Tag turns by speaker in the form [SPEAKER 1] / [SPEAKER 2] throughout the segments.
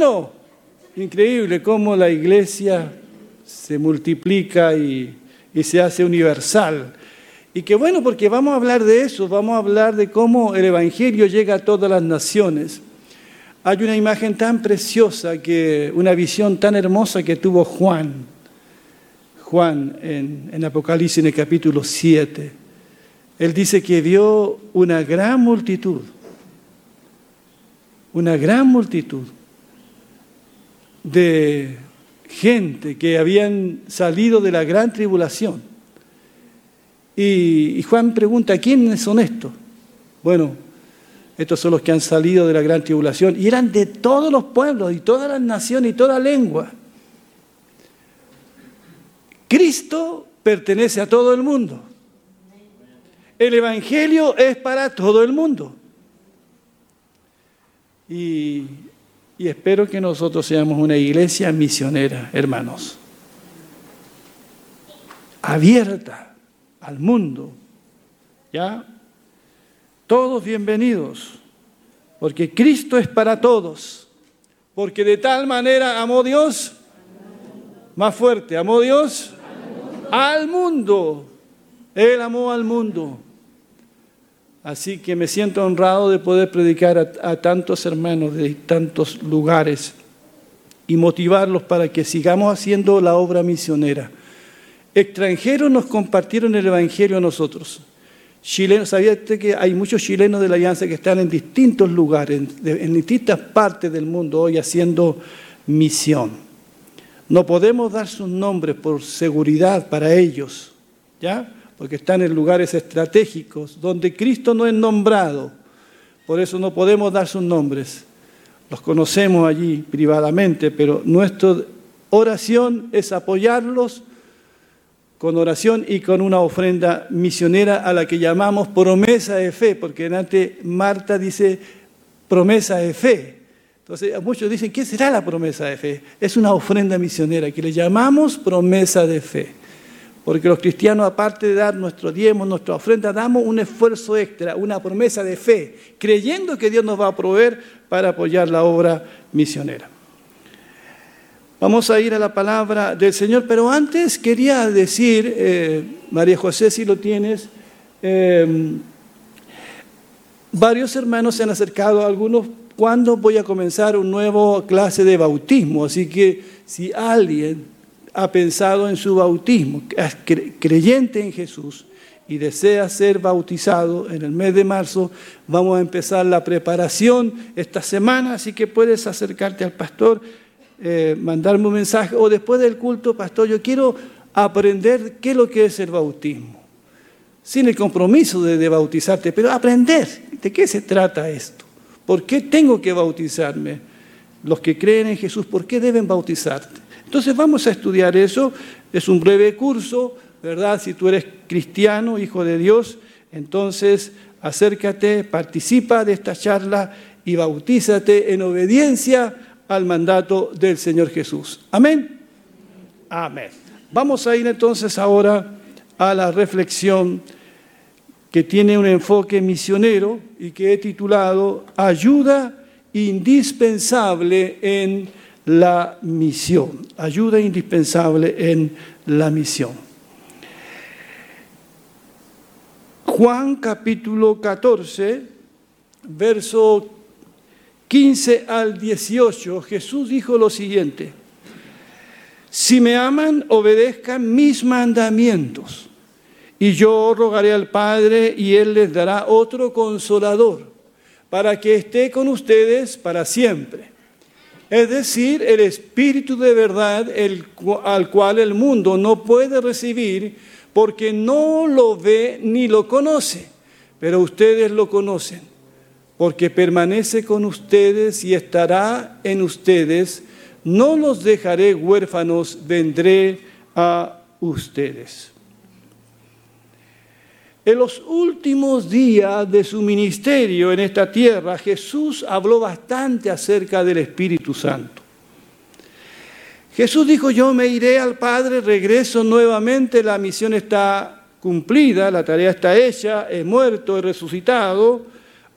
[SPEAKER 1] Bueno, increíble cómo la iglesia se multiplica y, y se hace universal. Y qué bueno porque vamos a hablar de eso, vamos a hablar de cómo el Evangelio llega a todas las naciones. Hay una imagen tan preciosa, que, una visión tan hermosa que tuvo Juan, Juan en, en Apocalipsis en el capítulo 7. Él dice que vio una gran multitud, una gran multitud de gente que habían salido de la gran tribulación. Y, Juan pregunta, ¿quiénes son estos? Bueno, estos son los que han salido de la gran tribulación y eran de todos los pueblos y todas las naciones y toda lengua. Cristo pertenece a todo el mundo. El Evangelio es para todo el mundo. Y, y espero que nosotros seamos una iglesia misionera, hermanos. Abierta al mundo. ¿Ya? Todos bienvenidos, porque Cristo es para todos, porque de tal manera amó Dios, más fuerte, amó Dios al mundo. Él amó al mundo. Así que me siento honrado de poder predicar a, tantos hermanos de tantos lugares y motivarlos para que sigamos haciendo la obra misionera. Extranjeros nos compartieron el Evangelio a nosotros. Chilenos, ¿sabía usted que hay muchos chilenos de la Alianza que están en distintos lugares, en, en distintas partes del mundo hoy haciendo misión? No podemos dar sus nombres por seguridad para ellos, ¿ya? Porque están en lugares estratégicos donde Cristo no es nombrado. Por eso no podemos dar sus nombres. Los conocemos allí privadamente, pero nuestra oración es apoyarlos con oración y con una ofrenda misionera a la que llamamos promesa de fe, porque antes Marta dice promesa de fe. Entonces muchos dicen, ¿qué será la promesa de fe? Es una ofrenda misionera que le llamamos promesa de fe. Porque los cristianos, aparte de dar nuestro diezmo, nuestra ofrenda, damos un esfuerzo extra, una promesa de fe, creyendo que Dios nos va a proveer para apoyar la obra misionera. Vamos a ir a la palabra del Señor, pero antes quería decir, eh, María José, si lo tienes, eh, varios hermanos se han acercado, algunos, ¿cuándo voy a comenzar una nueva clase de bautismo? Así que si alguien ha pensado en su bautismo, creyente en Jesús y desea ser bautizado en el mes de marzo, vamos a empezar la preparación esta semana, así que puedes acercarte al pastor eh, mandarme un mensaje o después del culto, pastor, yo quiero aprender qué es lo que es el bautismo. Sin el compromiso de, de bautizarte, pero aprender de qué se trata esto. ¿Por qué tengo que bautizarme? Los que creen en Jesús, ¿por qué deben bautizarte? Entonces vamos a estudiar eso. Es un breve curso, ¿verdad? Si tú eres cristiano, hijo de Dios, entonces acércate, participa de esta charla y bautízate en obediencia al mandato del Señor Jesús. Amén. Amén. Vamos a ir entonces ahora a la reflexión que tiene un enfoque misionero y que he titulado Ayuda indispensable en la misión. Ayuda indispensable en la misión. Juan capítulo 14, verso 15 al 18, Jesús dijo lo siguiente, si me aman, obedezcan mis mandamientos, y yo rogaré al Padre y Él les dará otro consolador, para que esté con ustedes para siempre. Es decir, el Espíritu de verdad al cual el mundo no puede recibir porque no lo ve ni lo conoce, pero ustedes lo conocen porque permanece con ustedes y estará en ustedes. No los dejaré huérfanos, vendré a ustedes. Los últimos días de su ministerio en esta tierra, Jesús habló bastante acerca del Espíritu Santo. Jesús dijo, yo me iré al Padre, regreso nuevamente, la misión está cumplida, la tarea está hecha, he muerto, he resucitado,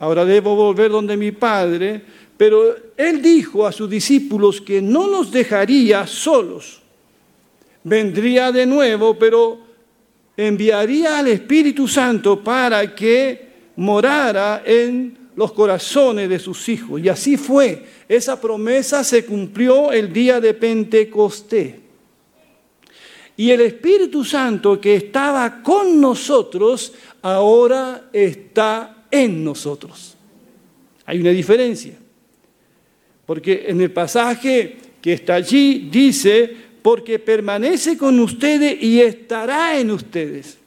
[SPEAKER 1] Ahora debo volver donde mi Padre, pero él dijo a sus discípulos que no los dejaría solos. Vendría de nuevo, pero enviaría al Espíritu Santo para que morara en los corazones de sus hijos. Y así fue. Esa promesa se cumplió el día de Pentecostés. Y el Espíritu Santo que estaba con nosotros, ahora está en nosotros. Hay una diferencia. Porque en el pasaje que está allí dice, porque permanece con ustedes y estará en ustedes.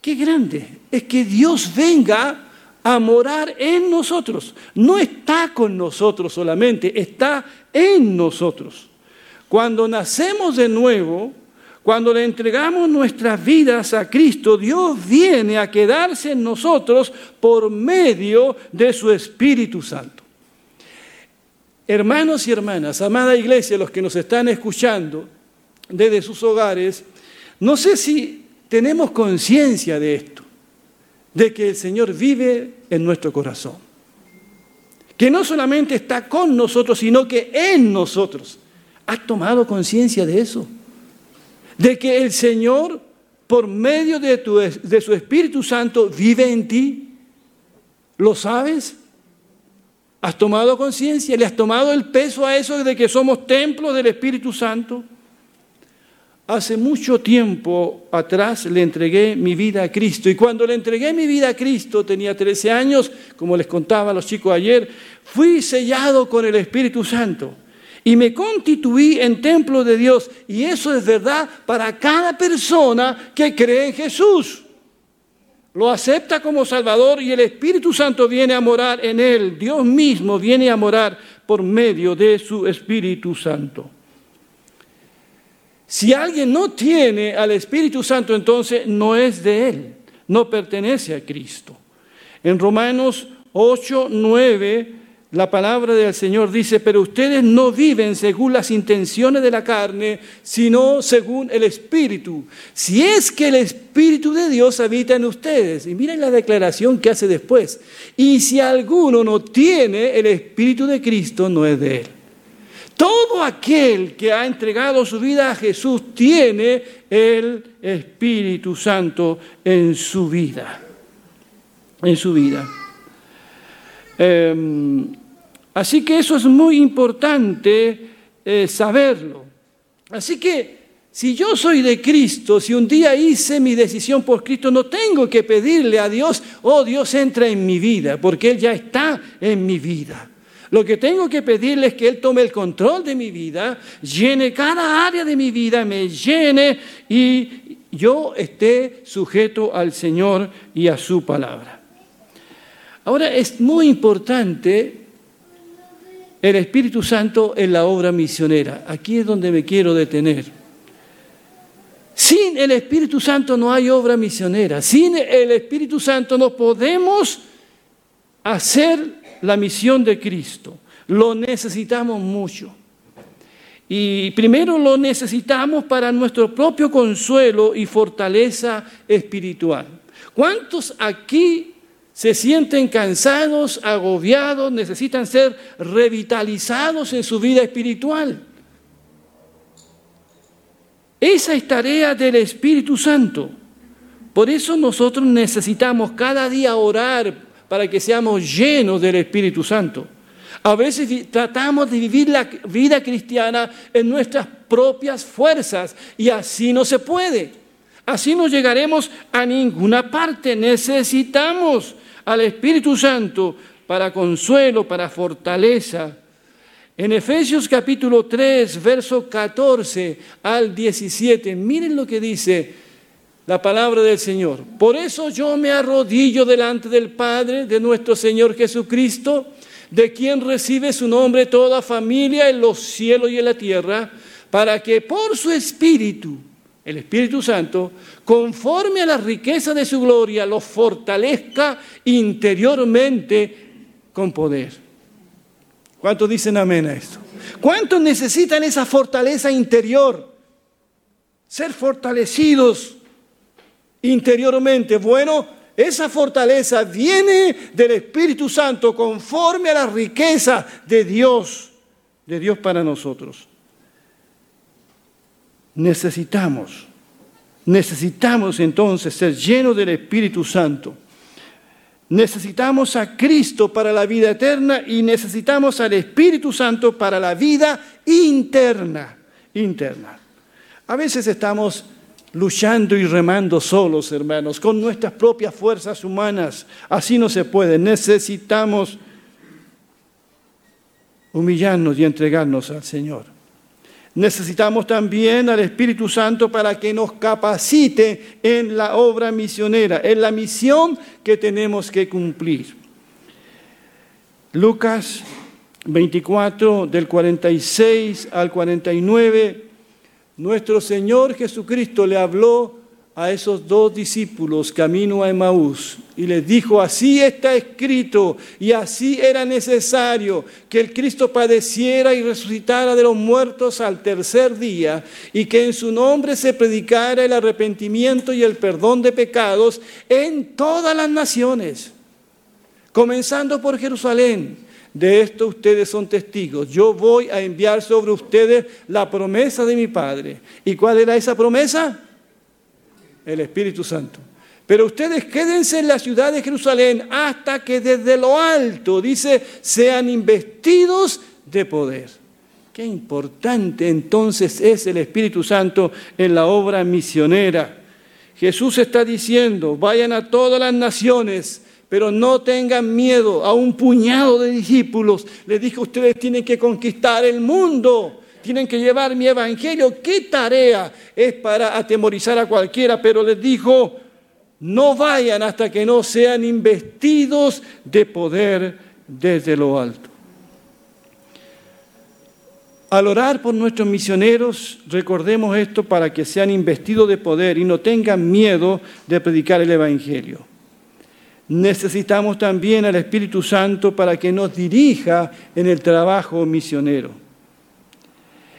[SPEAKER 1] Qué grande es que Dios venga a morar en nosotros. No está con nosotros solamente, está en nosotros. Cuando nacemos de nuevo, cuando le entregamos nuestras vidas a Cristo, Dios viene a quedarse en nosotros por medio de su Espíritu Santo. Hermanos y hermanas, amada iglesia, los que nos están escuchando desde sus hogares, no sé si tenemos conciencia de esto de que el Señor vive en nuestro corazón. Que no solamente está con nosotros, sino que en nosotros. ¿Has tomado conciencia de eso? De que el Señor, por medio de, de su Espíritu Santo, vive en ti. ¿Lo sabes? ¿Has tomado conciencia? ¿Le has tomado el peso a eso de que somos templos del Espíritu Santo? Hace mucho tiempo atrás le entregué mi vida a Cristo y cuando le entregué mi vida a Cristo, tenía 13 años, como les contaba a los chicos ayer, fui sellado con el Espíritu Santo y me constituí en templo de Dios y eso es verdad para cada persona que cree en Jesús. Lo acepta como Salvador y el Espíritu Santo viene a morar en él. Dios mismo viene a morar por medio de su Espíritu Santo. Si alguien no tiene al Espíritu Santo, entonces no es de Él, no pertenece a Cristo. En Romanos 8, 9, la palabra del Señor dice, pero ustedes no viven según las intenciones de la carne, sino según el Espíritu. Si es que el Espíritu de Dios habita en ustedes. Y miren la declaración que hace después. Y si alguno no tiene el Espíritu de Cristo, no es de Él. Todo aquel que ha entregado su vida a Jesús tiene el Espíritu Santo en su vida. En su vida. Em, así que eso es muy importante eh, saberlo. Así que si yo soy de Cristo, si un día hice mi decisión por Cristo, no tengo que pedirle a Dios, oh Dios entra en mi vida, porque Él ya está en mi vida. Lo que tengo que pedirle es que Él tome el control de mi vida, llene cada área de mi vida, me llene y yo esté sujeto al Señor y a su palabra. Ahora es muy importante el Espíritu Santo en la obra misionera. Aquí es donde me quiero detener. Sin el Espíritu Santo no hay obra misionera. Sin el Espíritu Santo no podemos hacer la misión de Cristo. Lo necesitamos mucho. Y primero lo necesitamos para nuestro propio consuelo y fortaleza espiritual. ¿Cuántos aquí se sienten cansados, agobiados, necesitan ser revitalizados en su vida espiritual? Esa es tarea del Espíritu Santo. Por eso nosotros necesitamos cada día orar para que seamos llenos del Espíritu Santo. A veces tratamos de vivir la vida cristiana en nuestras propias fuerzas y así no se puede. Así no llegaremos a ninguna parte. Necesitamos al Espíritu Santo para consuelo, para fortaleza. En Efesios capítulo 3, verso 14 al 17, miren lo que dice la palabra del Señor. Por eso yo me arrodillo delante del Padre, de nuestro Señor Jesucristo, de quien recibe su nombre toda familia en los cielos y en la tierra, para que por su Espíritu, el Espíritu Santo, conforme a la riqueza de su gloria, lo fortalezca interiormente con poder. ¿Cuántos dicen amén a esto? ¿Cuántos necesitan esa fortaleza interior? Ser fortalecidos interiormente. Bueno, esa fortaleza viene del Espíritu Santo conforme a la riqueza de Dios, de Dios para nosotros. Necesitamos, necesitamos entonces ser llenos del Espíritu Santo. Necesitamos a Cristo para la vida eterna y necesitamos al Espíritu Santo para la vida interna, interna. A veces estamos luchando y remando solos, hermanos, con nuestras propias fuerzas humanas. Así no se puede. Necesitamos humillarnos y entregarnos al Señor. Necesitamos también al Espíritu Santo para que nos capacite en la obra misionera, en la misión que tenemos que cumplir. Lucas 24 del 46 al 49 nuestro Señor Jesucristo le habló a esos dos discípulos camino a Emaús y les dijo, así está escrito y así era necesario que el Cristo padeciera y resucitara de los muertos al tercer día y que en su nombre se predicara el arrepentimiento y el perdón de pecados en todas las naciones, comenzando por Jerusalén. De esto ustedes son testigos. Yo voy a enviar sobre ustedes la promesa de mi Padre. ¿Y cuál era esa promesa? El Espíritu Santo. Pero ustedes quédense en la ciudad de Jerusalén hasta que desde lo alto, dice, sean investidos de poder. Qué importante entonces es el Espíritu Santo en la obra misionera. Jesús está diciendo, vayan a todas las naciones pero no tengan miedo a un puñado de discípulos. Les dijo, ustedes tienen que conquistar el mundo, tienen que llevar mi evangelio. ¿Qué tarea es para atemorizar a cualquiera? Pero les dijo, no vayan hasta que no sean investidos de poder desde lo alto. Al orar por nuestros misioneros, recordemos esto para que sean investidos de poder y no tengan miedo de predicar el Evangelio necesitamos también al Espíritu Santo para que nos dirija en el trabajo misionero.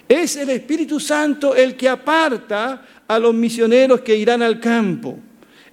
[SPEAKER 1] Es el Espíritu Santo el que aparta a los misioneros que irán al campo.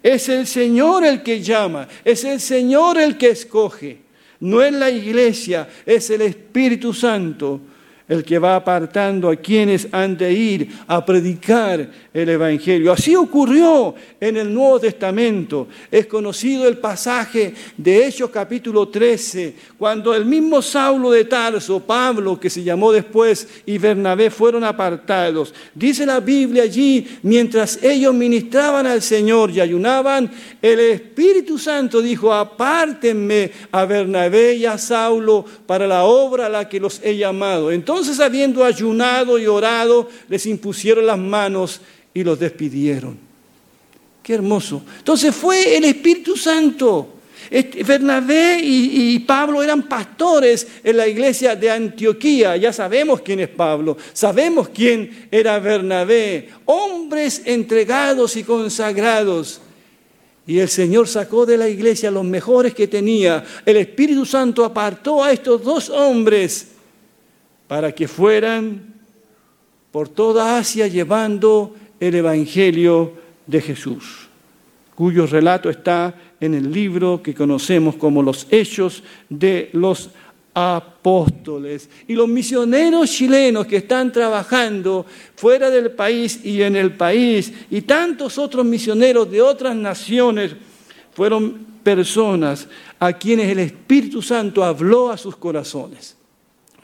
[SPEAKER 1] Es el Señor el que llama, es el Señor el que escoge. No es la iglesia, es el Espíritu Santo el que va apartando a quienes han de ir a predicar el Evangelio. Así ocurrió en el Nuevo Testamento. Es conocido el pasaje de Hechos capítulo 13, cuando el mismo Saulo de Tarso, Pablo, que se llamó después, y Bernabé fueron apartados. Dice la Biblia allí, mientras ellos ministraban al Señor y ayunaban, el Espíritu Santo dijo, apártenme a Bernabé y a Saulo para la obra a la que los he llamado. Entonces, entonces, habiendo ayunado y orado, les impusieron las manos y los despidieron. Qué hermoso. Entonces fue el Espíritu Santo. Bernabé y, Pablo eran pastores en la iglesia de Antioquía. Ya sabemos quién es Pablo, sabemos quién era Bernabé. Hombres entregados y consagrados. Y el Señor sacó de la iglesia los mejores que tenía. El Espíritu Santo apartó a estos dos hombres para que fueran por toda Asia llevando el Evangelio de Jesús, cuyo relato está en el libro que conocemos como los Hechos de los Apóstoles. Y los misioneros chilenos que están trabajando fuera del país y en el país, y tantos otros misioneros de otras naciones, fueron personas a quienes el Espíritu Santo habló a sus corazones.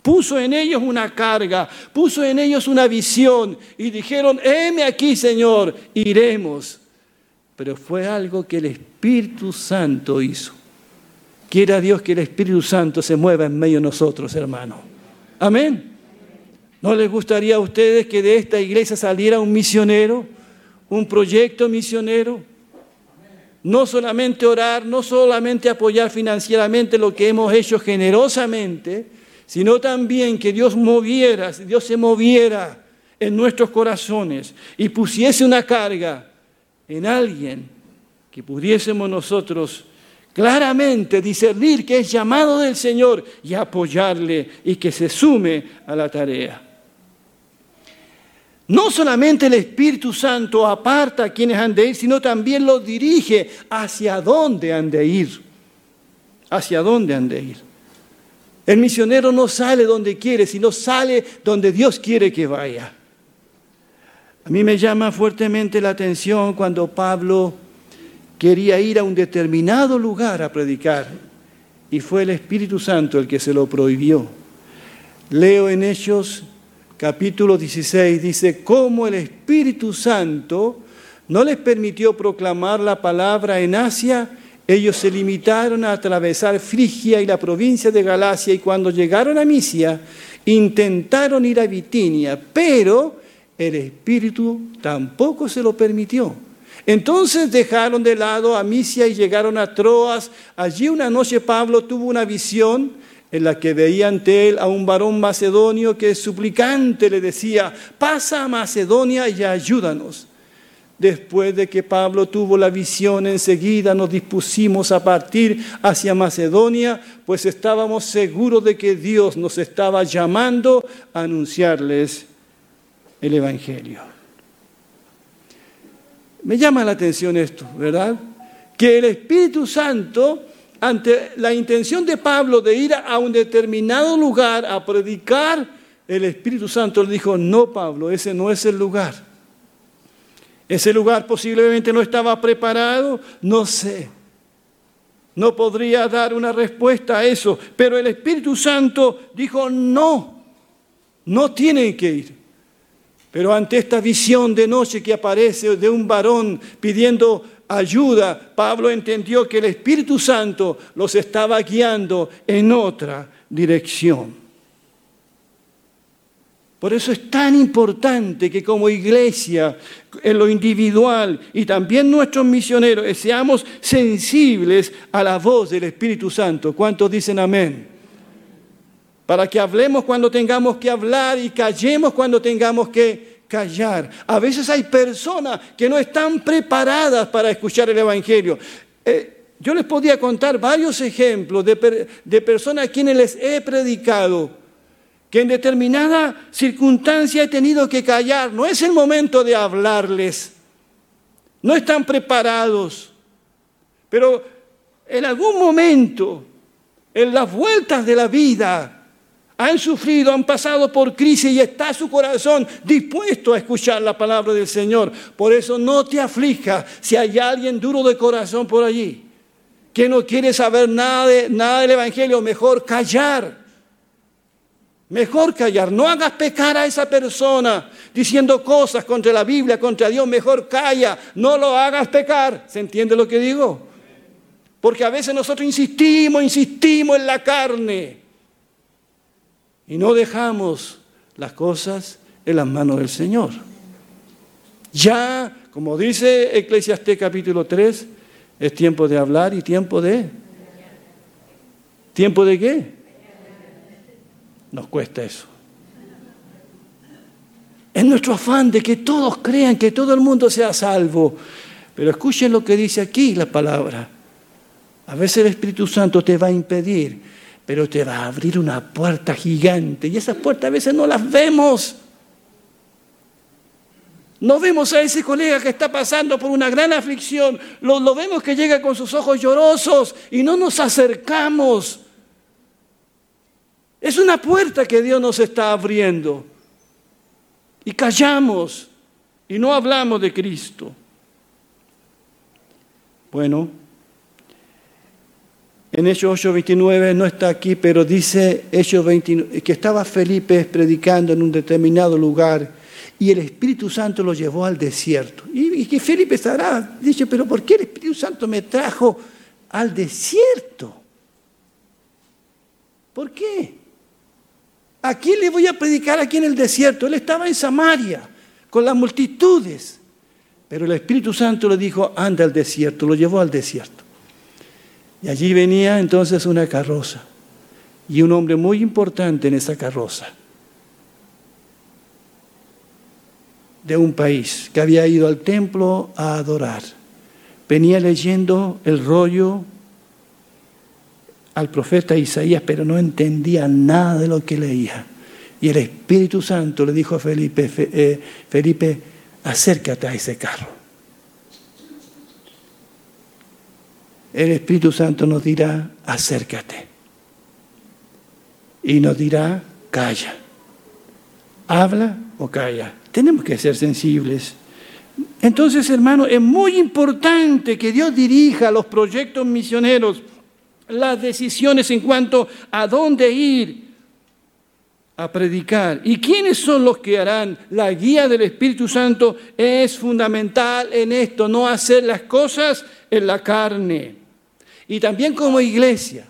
[SPEAKER 1] Puso en ellos una carga, puso en ellos una visión y dijeron, heme aquí Señor, iremos. Pero fue algo que el Espíritu Santo hizo. Quiera Dios que el Espíritu Santo se mueva en medio de nosotros, hermano. Amén. ¿No les gustaría a ustedes que de esta iglesia saliera un misionero, un proyecto misionero? No solamente orar, no solamente apoyar financieramente lo que hemos hecho generosamente, sino también que Dios moviera, Dios se moviera en nuestros corazones y pusiese una carga en alguien que pudiésemos nosotros claramente discernir que es llamado del Señor y apoyarle y que se sume a la tarea. No solamente el Espíritu Santo aparta a quienes han de ir, sino también los dirige hacia dónde han de ir. Hacia dónde han de ir. El misionero no sale donde quiere, sino sale donde Dios quiere que vaya. A mí me llama fuertemente la atención cuando Pablo quería ir a un determinado lugar a predicar y fue el Espíritu Santo el que se lo prohibió. Leo en Hechos capítulo 16, dice, cómo el Espíritu Santo no les permitió proclamar la palabra en Asia, ellos se limitaron a atravesar Frigia y la provincia de Galacia y cuando llegaron a Misia intentaron ir a Bitinia, pero el Espíritu tampoco se lo permitió. Entonces dejaron de lado a Misia y llegaron a Troas. Allí una noche Pablo tuvo una visión en la que veía ante él a un varón macedonio que suplicante le decía, pasa a Macedonia y ayúdanos. Después de que Pablo tuvo la visión, enseguida nos dispusimos a partir hacia Macedonia, pues estábamos seguros de que Dios nos estaba llamando a anunciarles el Evangelio. Me llama la atención esto, ¿verdad? Que el Espíritu Santo ante la intención de Pablo de ir a un determinado lugar a predicar, el Espíritu Santo le dijo, no Pablo, ese no es el lugar. Ese lugar posiblemente no estaba preparado, no sé. No podría dar una respuesta a eso, pero el Espíritu Santo dijo, no, no tienen que ir. Pero ante esta visión de noche que aparece de un varón pidiendo ayuda, Pablo entendió que el Espíritu Santo los estaba guiando en otra dirección. Por eso es tan importante que como iglesia, en lo individual y también nuestros misioneros, seamos sensibles a la voz del Espíritu Santo. ¿Cuántos dicen amén? Para que hablemos cuando tengamos que hablar y callemos cuando tengamos que callar. A veces hay personas que no están preparadas para escuchar el Evangelio. Eh, yo les podía contar varios ejemplos de, de personas a quienes les he predicado, que en determinada circunstancia he tenido que callar. No es el momento de hablarles. No están preparados. Pero en algún momento, en las vueltas de la vida, han sufrido, han pasado por crisis y está su corazón dispuesto a escuchar la palabra del Señor. Por eso no te aflija si hay alguien duro de corazón por allí, que no quiere saber nada, de, nada del Evangelio, mejor callar. Mejor callar, no hagas pecar a esa persona diciendo cosas contra la Biblia, contra Dios, mejor calla, no lo hagas pecar. ¿Se entiende lo que digo? Porque a veces nosotros insistimos, insistimos en la carne y no dejamos las cosas en las manos del Señor. Ya, como dice Eclesiastés capítulo 3, es tiempo de hablar y tiempo de... ¿Tiempo de qué? Nos cuesta eso. Es nuestro afán de que todos crean, que todo el mundo sea salvo. Pero escuchen lo que dice aquí la palabra. A veces el Espíritu Santo te va a impedir pero te va a abrir una puerta gigante y esas puertas a veces no las vemos. No vemos a ese colega que está pasando por una gran aflicción, lo, lo, vemos que llega con sus ojos llorosos y no nos acercamos. Es una puerta que Dios nos está abriendo y callamos y no hablamos de Cristo. Bueno, en Hechos 8:29 no está aquí, pero dice Hechos 29, que estaba Felipe predicando en un determinado lugar y el Espíritu Santo lo llevó al desierto. Y, que Felipe estará, dice, pero ¿por qué el Espíritu Santo me trajo al desierto? ¿Por qué? ¿A quién le voy a predicar aquí en el desierto? Él estaba en Samaria con las multitudes. Pero el Espíritu Santo le dijo, anda al desierto, lo llevó al desierto. Y allí venía entonces una carroza y un hombre muy importante en esa carroza de un país que había ido al templo a adorar. Venía leyendo el rollo al profeta Isaías, pero no entendía nada de lo que leía. Y el Espíritu Santo le dijo a Felipe, eh, Felipe, acércate a ese carro. El Espíritu Santo nos dirá, acércate. Y nos dirá, calla. Habla o calla. Tenemos que ser sensibles. Entonces, hermano, es muy importante que Dios dirija los proyectos misioneros, las decisiones en cuanto a dónde ir a predicar. ¿Y quiénes son los que harán? La guía del Espíritu Santo es fundamental en esto, no hacer las cosas en la carne. Y también como iglesia,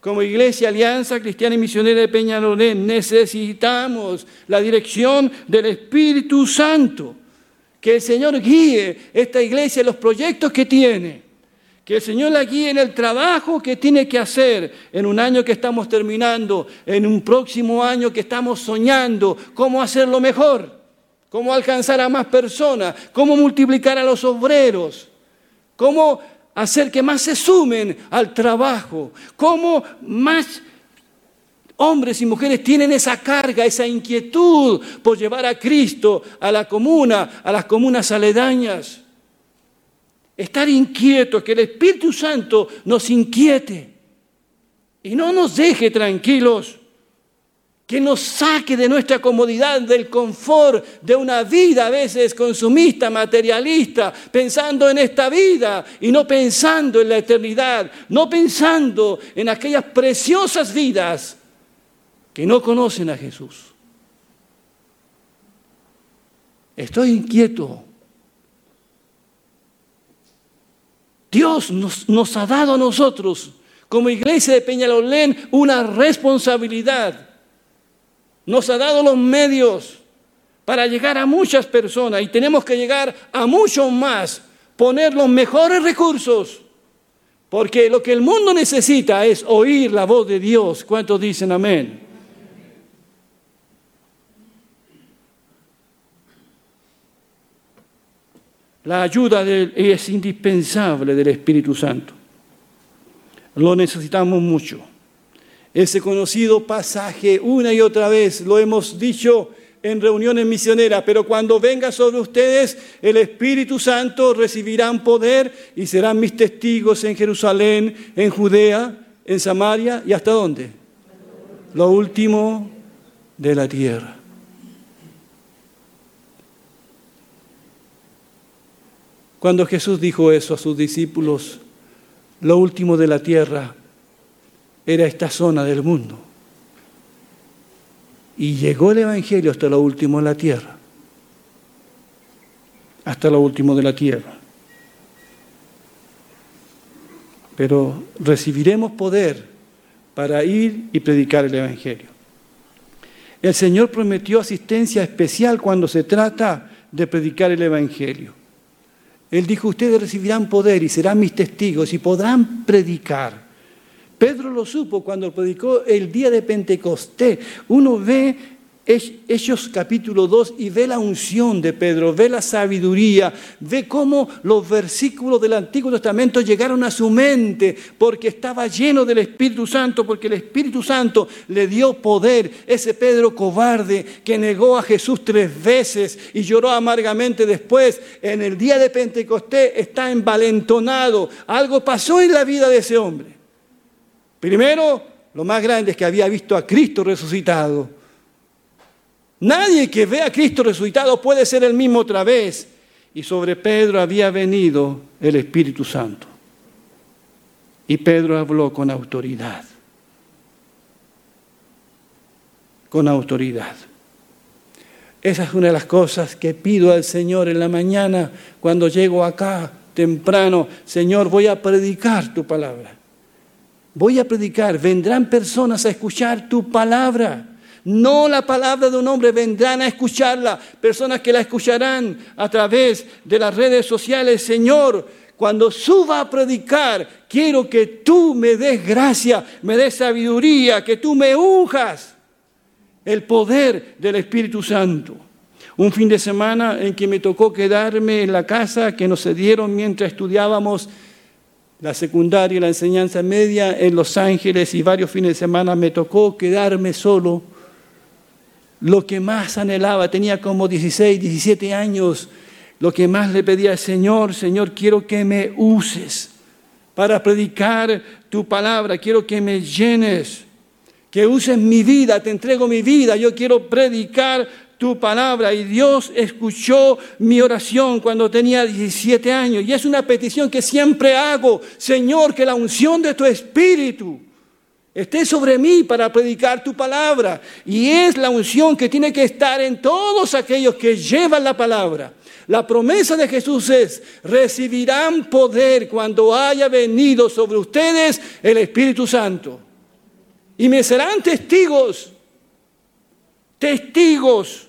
[SPEAKER 1] como Iglesia Alianza Cristiana y Misionera de Peñalolén, necesitamos la dirección del Espíritu Santo. Que el Señor guíe esta iglesia los proyectos que tiene. Que el Señor la guíe en el trabajo que tiene que hacer en un año que estamos terminando, en un próximo año que estamos soñando, cómo hacerlo mejor, cómo alcanzar a más personas, cómo multiplicar a los obreros, cómo hacer que más se sumen al trabajo, cómo más hombres y mujeres tienen esa carga, esa inquietud por llevar a Cristo a la comuna, a las comunas aledañas. Estar inquietos, que el Espíritu Santo nos inquiete y no nos deje tranquilos que nos saque de nuestra comodidad, del confort de una vida a veces consumista, materialista, pensando en esta vida y no pensando en la eternidad, no pensando en aquellas preciosas vidas que no conocen a Jesús. Estoy inquieto. Dios nos, ha dado a nosotros, como iglesia de Peñalolén, una responsabilidad nos ha dado los medios para llegar a muchas personas y tenemos que llegar a muchos más, poner los mejores recursos, porque lo que el mundo necesita es oír la voz de Dios. ¿Cuántos dicen amén? La ayuda es indispensable del Espíritu Santo. Lo necesitamos mucho ese conocido pasaje una y otra vez, lo hemos dicho en reuniones misioneras, pero cuando venga sobre ustedes el Espíritu Santo recibirán poder y serán mis testigos en Jerusalén, en Judea, en Samaria y hasta dónde? Lo último de la tierra. Cuando Jesús dijo eso a sus discípulos, lo último de la tierra, era esta zona del mundo. Y llegó el Evangelio hasta lo último de la tierra. Hasta lo último de la tierra. Pero recibiremos poder para ir y predicar el Evangelio. El Señor prometió asistencia especial cuando se trata de predicar el Evangelio. Él dijo, ustedes recibirán poder y serán mis testigos y podrán predicar. Pedro lo supo cuando predicó el día de Pentecostés. Uno ve Hechos capítulo 2 y ve la unción de Pedro, ve la sabiduría, ve cómo los versículos del Antiguo Testamento llegaron a su mente porque estaba lleno del Espíritu Santo, porque el Espíritu Santo le dio poder. Ese Pedro cobarde que negó a Jesús tres veces y lloró amargamente después, en el día de Pentecostés está envalentonado. Algo pasó en la vida de ese hombre. Primero, lo más grande es que había visto a Cristo resucitado. Nadie que vea a Cristo resucitado puede ser el mismo otra vez. Y sobre Pedro había venido el Espíritu Santo. Y Pedro habló con autoridad. Con autoridad. Esa es una de las cosas que pido al Señor en la mañana cuando llego acá temprano. Señor, voy a predicar tu palabra voy a predicar, vendrán personas a escuchar tu palabra. No la palabra de un hombre, vendrán a escucharla. Personas que la escucharán a través de las redes sociales. Señor, cuando suba a predicar, quiero que tú me des gracia, me des sabiduría, que tú me unjas el poder del Espíritu Santo. Un fin de semana en que me tocó quedarme en la casa que nos cedieron mientras estudiábamos la secundaria y la enseñanza media en Los Ángeles y varios fines de semana me tocó quedarme solo lo que más anhelaba, tenía como 16, 17 años, lo que más le pedía Señor, Señor, quiero que me uses para predicar tu palabra, quiero que me llenes, que uses mi vida, te entrego mi vida, yo quiero predicar tu palabra. Y Dios escuchó mi oración cuando tenía 17 años. Y es una petición que siempre hago, Señor, que la unción de tu Espíritu esté sobre mí para predicar tu palabra. Y es la unción que tiene que estar en todos aquellos que llevan la palabra. La promesa de Jesús es, recibirán poder cuando haya venido sobre ustedes el Espíritu Santo. Y me serán testigos, testigos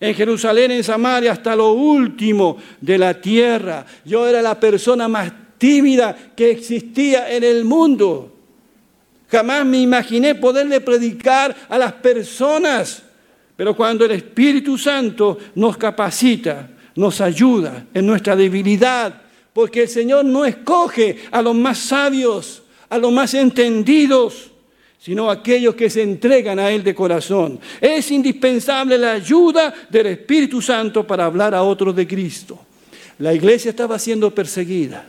[SPEAKER 1] en Jerusalén, en Samaria, hasta lo último de la tierra. Yo era la persona más tímida que existía en el mundo. Jamás me imaginé poderle predicar a las personas, pero cuando el Espíritu Santo nos capacita, nos ayuda en nuestra debilidad, porque el Señor no escoge a los más sabios, a los más entendidos, sino a aquellos que se entregan a Él de corazón. Es indispensable la ayuda del Espíritu Santo para hablar a otros de Cristo. La iglesia estaba siendo perseguida.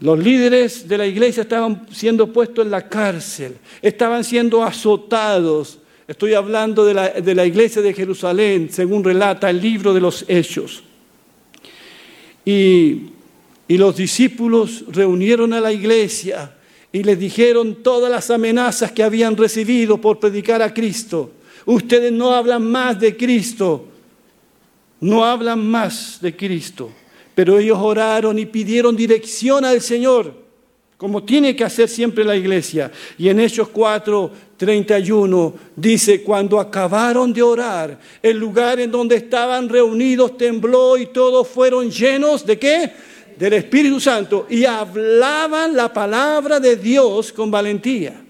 [SPEAKER 1] Los líderes de la iglesia estaban siendo puestos en la cárcel, estaban siendo azotados. Estoy hablando de la, de la, iglesia de Jerusalén, según relata el libro de los Hechos. Y, y los discípulos reunieron a la iglesia y les dijeron todas las amenazas que habían recibido por predicar a Cristo. Ustedes no hablan más de Cristo, no hablan más de Cristo. Pero ellos oraron y pidieron dirección al Señor, como tiene que hacer siempre la iglesia. Y en Hechos 4, 31 dice, cuando acabaron de orar, el lugar en donde estaban reunidos tembló y todos fueron llenos de qué? Del Espíritu Santo y hablaban la palabra de Dios con valentía.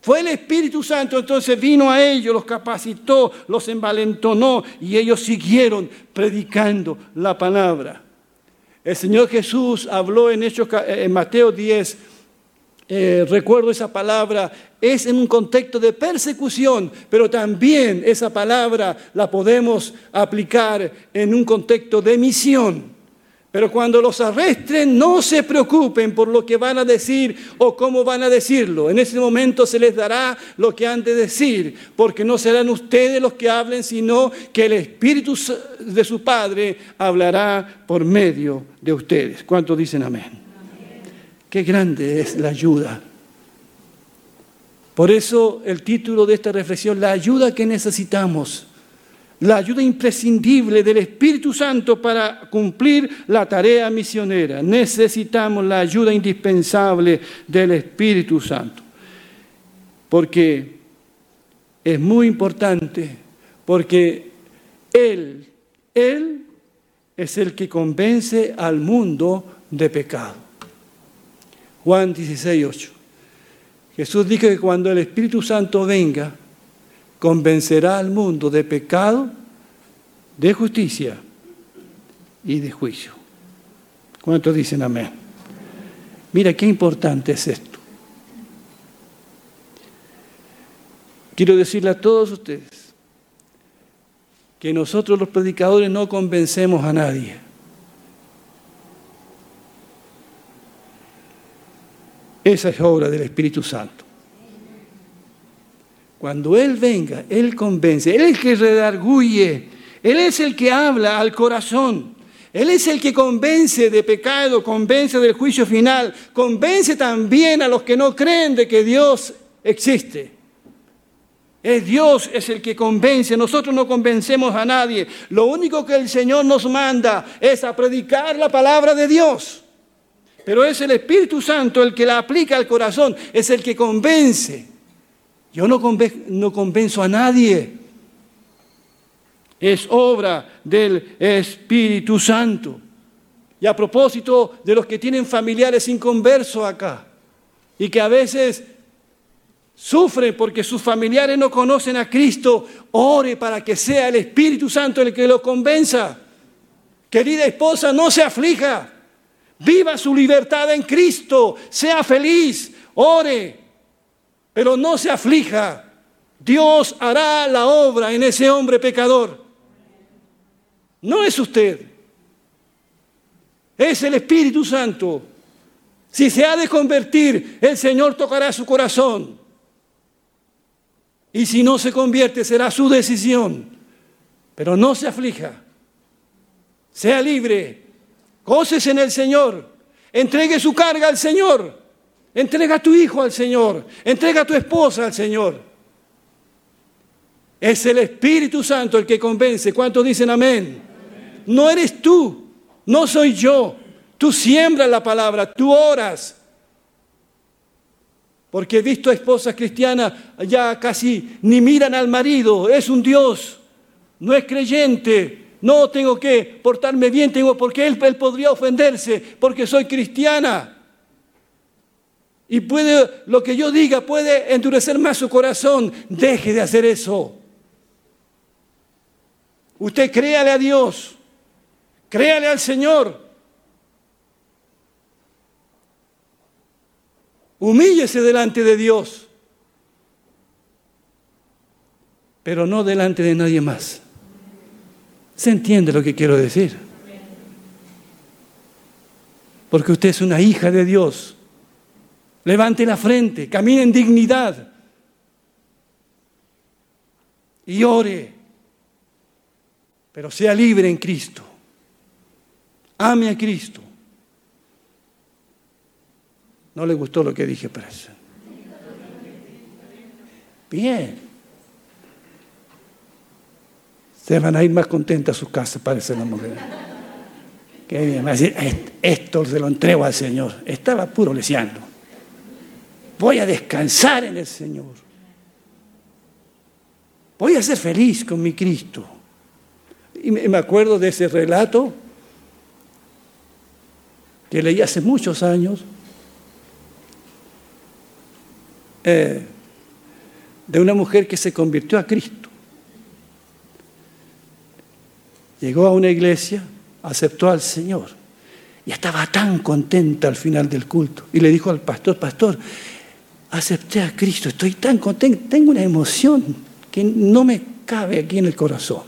[SPEAKER 1] Fue el Espíritu Santo, entonces vino a ellos, los capacitó, los envalentonó y ellos siguieron predicando la palabra. El Señor Jesús habló en, Hechos, eh, en Mateo 10, eh, recuerdo esa palabra, es en un contexto de persecución, pero también esa palabra la podemos aplicar en un contexto de misión. Pero cuando los arresten, no se preocupen por lo que van a decir o cómo van a decirlo. En ese momento se les dará lo que han de decir, porque no serán ustedes los que hablen, sino que el Espíritu de su Padre hablará por medio de ustedes. ¿Cuántos dicen amén? amén? Qué grande es la ayuda. Por eso el título de esta reflexión, la ayuda que necesitamos la ayuda imprescindible del Espíritu Santo para cumplir la tarea misionera. Necesitamos la ayuda indispensable del Espíritu Santo. Porque es muy importante, porque Él, Él es el que convence al mundo de pecado. Juan 16, 8. Jesús dijo que cuando el Espíritu Santo venga, convencerá al mundo de pecado, de justicia y de juicio. ¿Cuántos dicen amén? Mira qué importante es esto. Quiero decirle a todos ustedes que nosotros los predicadores no convencemos a nadie. Esa es obra del Espíritu Santo. Cuando Él venga, Él convence, Él es el que redarguye, Él es el que habla al corazón. Él es el que convence de pecado, convence del juicio final, convence también a los que no creen de que Dios existe. Es Dios es el que convence, nosotros no convencemos a nadie. Lo único que el Señor nos manda es a predicar la palabra de Dios. Pero es el Espíritu Santo el que la aplica al corazón, es el que convence. Yo no, convenzo a nadie. Es obra del Espíritu Santo. Y a propósito de los que tienen familiares inconversos acá y que a veces sufren porque sus familiares no conocen a Cristo, ore para que sea el Espíritu Santo el que lo convenza. Querida esposa, no se aflija. Viva su libertad en Cristo. Sea feliz. Ore pero no se aflija. Dios hará la obra en ese hombre pecador. No es usted. Es el Espíritu Santo. Si se ha de convertir, el Señor tocará su corazón. Y si no se convierte, será su decisión. Pero no se aflija. Sea libre. Goces en el Señor. Entregue su carga al Señor. Entrega a tu hijo al Señor. Entrega a tu esposa al Señor. Es el Espíritu Santo el que convence. ¿Cuántos dicen amén? No eres tú. No soy yo. Tú siembras la palabra, tú oras. Porque he visto a esposas cristianas ya casi ni miran al marido, es un Dios, no es creyente. No tengo que portarme bien, tengo porque él, él podría ofenderse, porque soy cristiana. Y puede, lo que yo diga puede endurecer más su corazón. Deje de hacer eso. Usted créale a Dios, créale al Señor. Humíllese delante de Dios, pero no delante de nadie más. ¿Se entiende lo que quiero decir? Porque usted es una hija de Dios. Levante la frente, camine en dignidad y ore, pero sea libre en Cristo. Ame a Cristo. No le gustó lo que dije, eso. Bien. Se van a ir más contentas a sus casas, parece la mujer. Qué bien. Esto se lo entrego al Señor. Estaba puro leseando. Voy a descansar en el Señor. Voy a ser feliz con mi Cristo. Y me acuerdo de ese relato que leí hace muchos años Eh, de una mujer que se convirtió a Cristo. Llegó a una iglesia, aceptó al Señor y estaba tan contenta al final del culto. Y le dijo al pastor, pastor, acepté a Cristo, estoy tan contenta, tengo una emoción que no me cabe aquí en el corazón.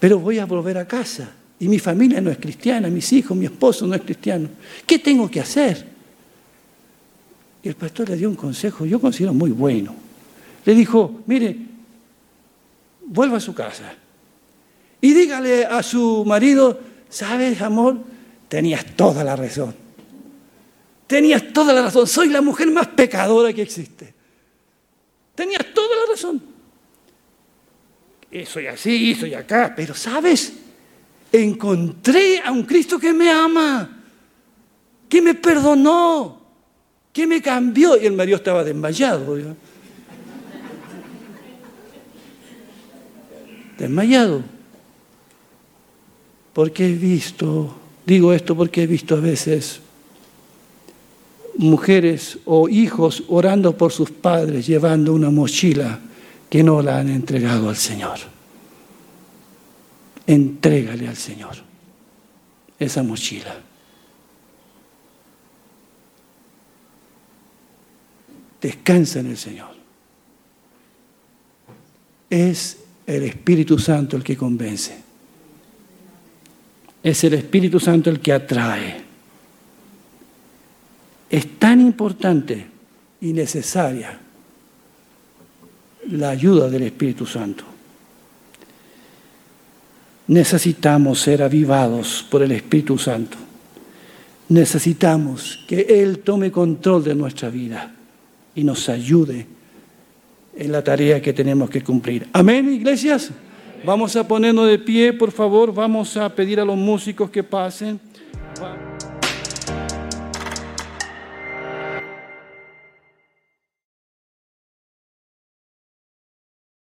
[SPEAKER 1] Pero voy a volver a casa y mi familia no es cristiana, mis hijos, mi esposo no es cristiano. ¿Qué tengo que hacer? Y el pastor le dio un consejo, yo considero muy bueno. Le dijo, mire, vuelva a su casa y dígale a su marido, ¿sabes, amor? Tenías toda la razón. Tenías toda la razón. Soy la mujer más pecadora que existe. Tenías toda la razón. Soy así, soy acá, pero ¿sabes? Encontré a un Cristo que me ama, que me perdonó, ¿Qué me cambió? Y el marido estaba desmayado. Desmayado. Porque he visto, digo esto porque he visto a veces mujeres o hijos orando por sus padres llevando una mochila que no la han entregado al Señor. Entrégale al Señor esa mochila. Descansa en el Señor. Es el Espíritu Santo el que convence. Es el Espíritu Santo el que atrae. Es tan importante y necesaria la ayuda del Espíritu Santo. Necesitamos ser avivados por el Espíritu Santo. Necesitamos que Él tome control de nuestra vida y nos ayude en la tarea que tenemos que cumplir. Amén, iglesias. Vamos a ponernos de pie, por favor. Vamos a pedir a los músicos que pasen.